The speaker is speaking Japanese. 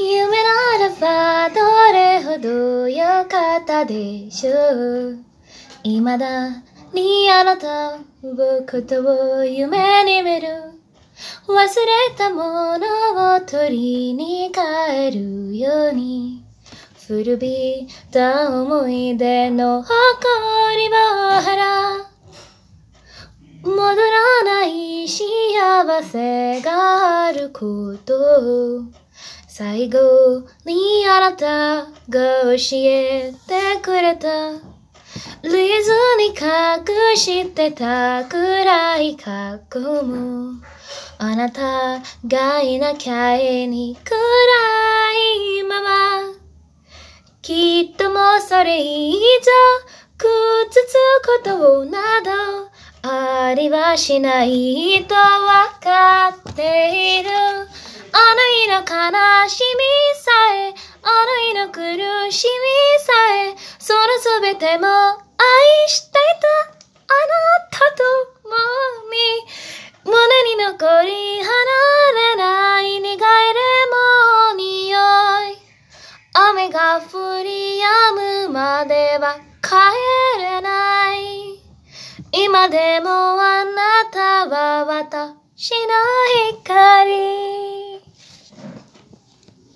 夢ならばどれほど良かったでしょう。未だにあなたのことを夢に見る。忘れたものを取りに帰るように。古びた思い出の誇りを払う戻らない幸せがあること。を最後にあなたが教えてくれた。リズに隠してた暗い過去も。あなたがいなきゃいに暗いまま。きっともうそれ以上くっつくことなどありはしないとわかっている。あの日の悲しみさえあの日の苦しみさえそのすべても愛していた。あなたと共に胸に残り離れない苦いレモン匂い。雨が降り止むまでは帰れない。今でもあなたは私の光。